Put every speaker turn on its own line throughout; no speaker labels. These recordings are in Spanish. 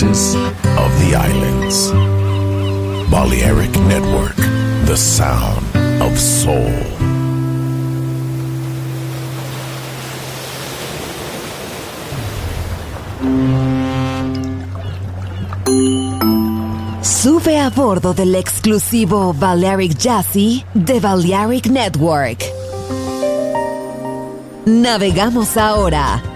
voices of the islands. Balearic Network, the sound of soul.
Sube a bordo del exclusivo Balearic Jazzy de Balearic Network. Navegamos ahora.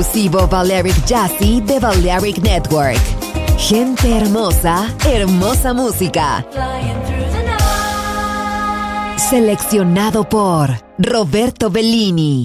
Exclusivo Balearic Jazzy de Balearic Network. Gente hermosa, hermosa música. Seleccionado por Roberto Bellini.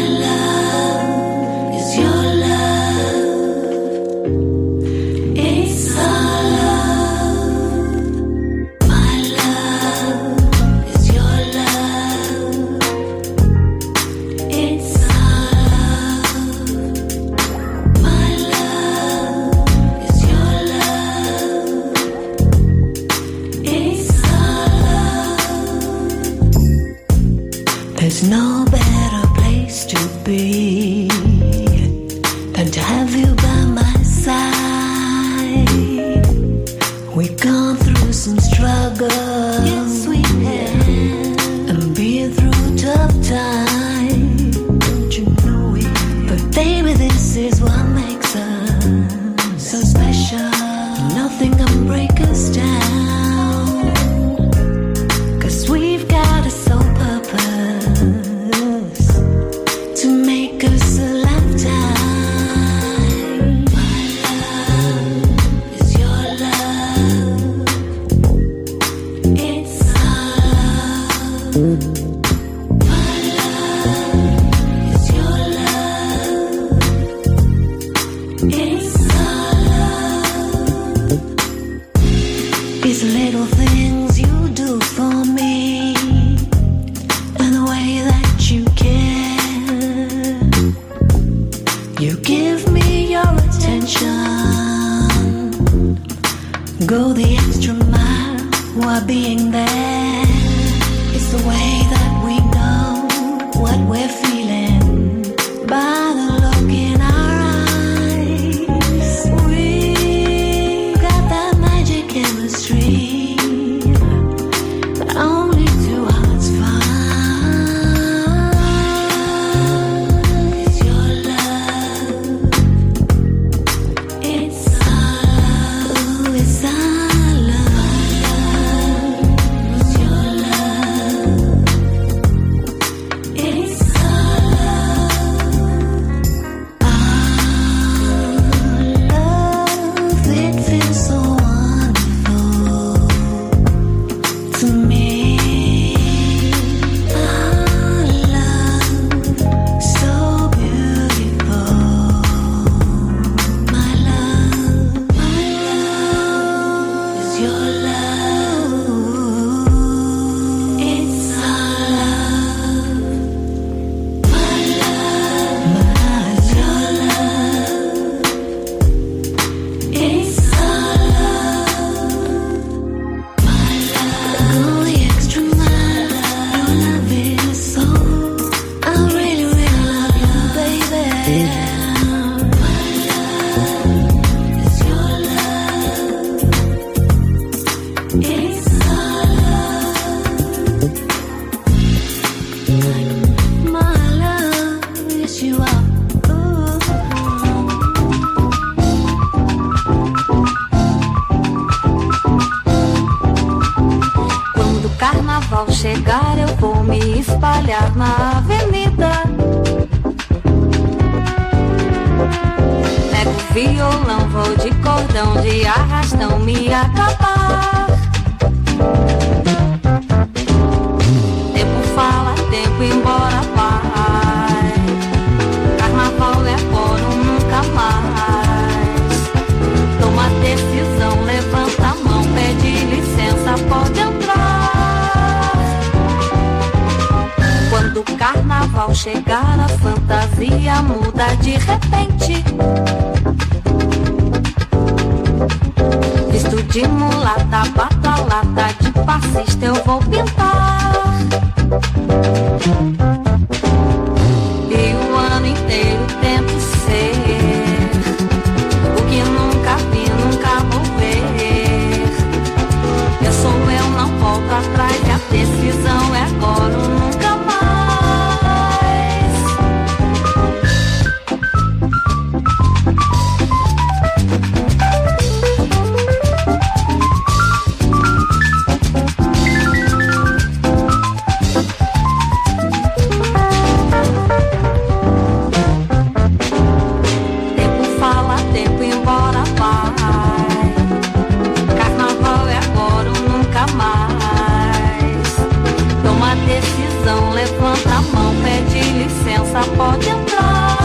levanta a mão, pede licença, pode entrar.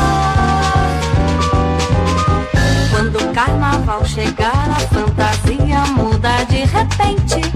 Quando o carnaval chegar, a fantasia muda de repente.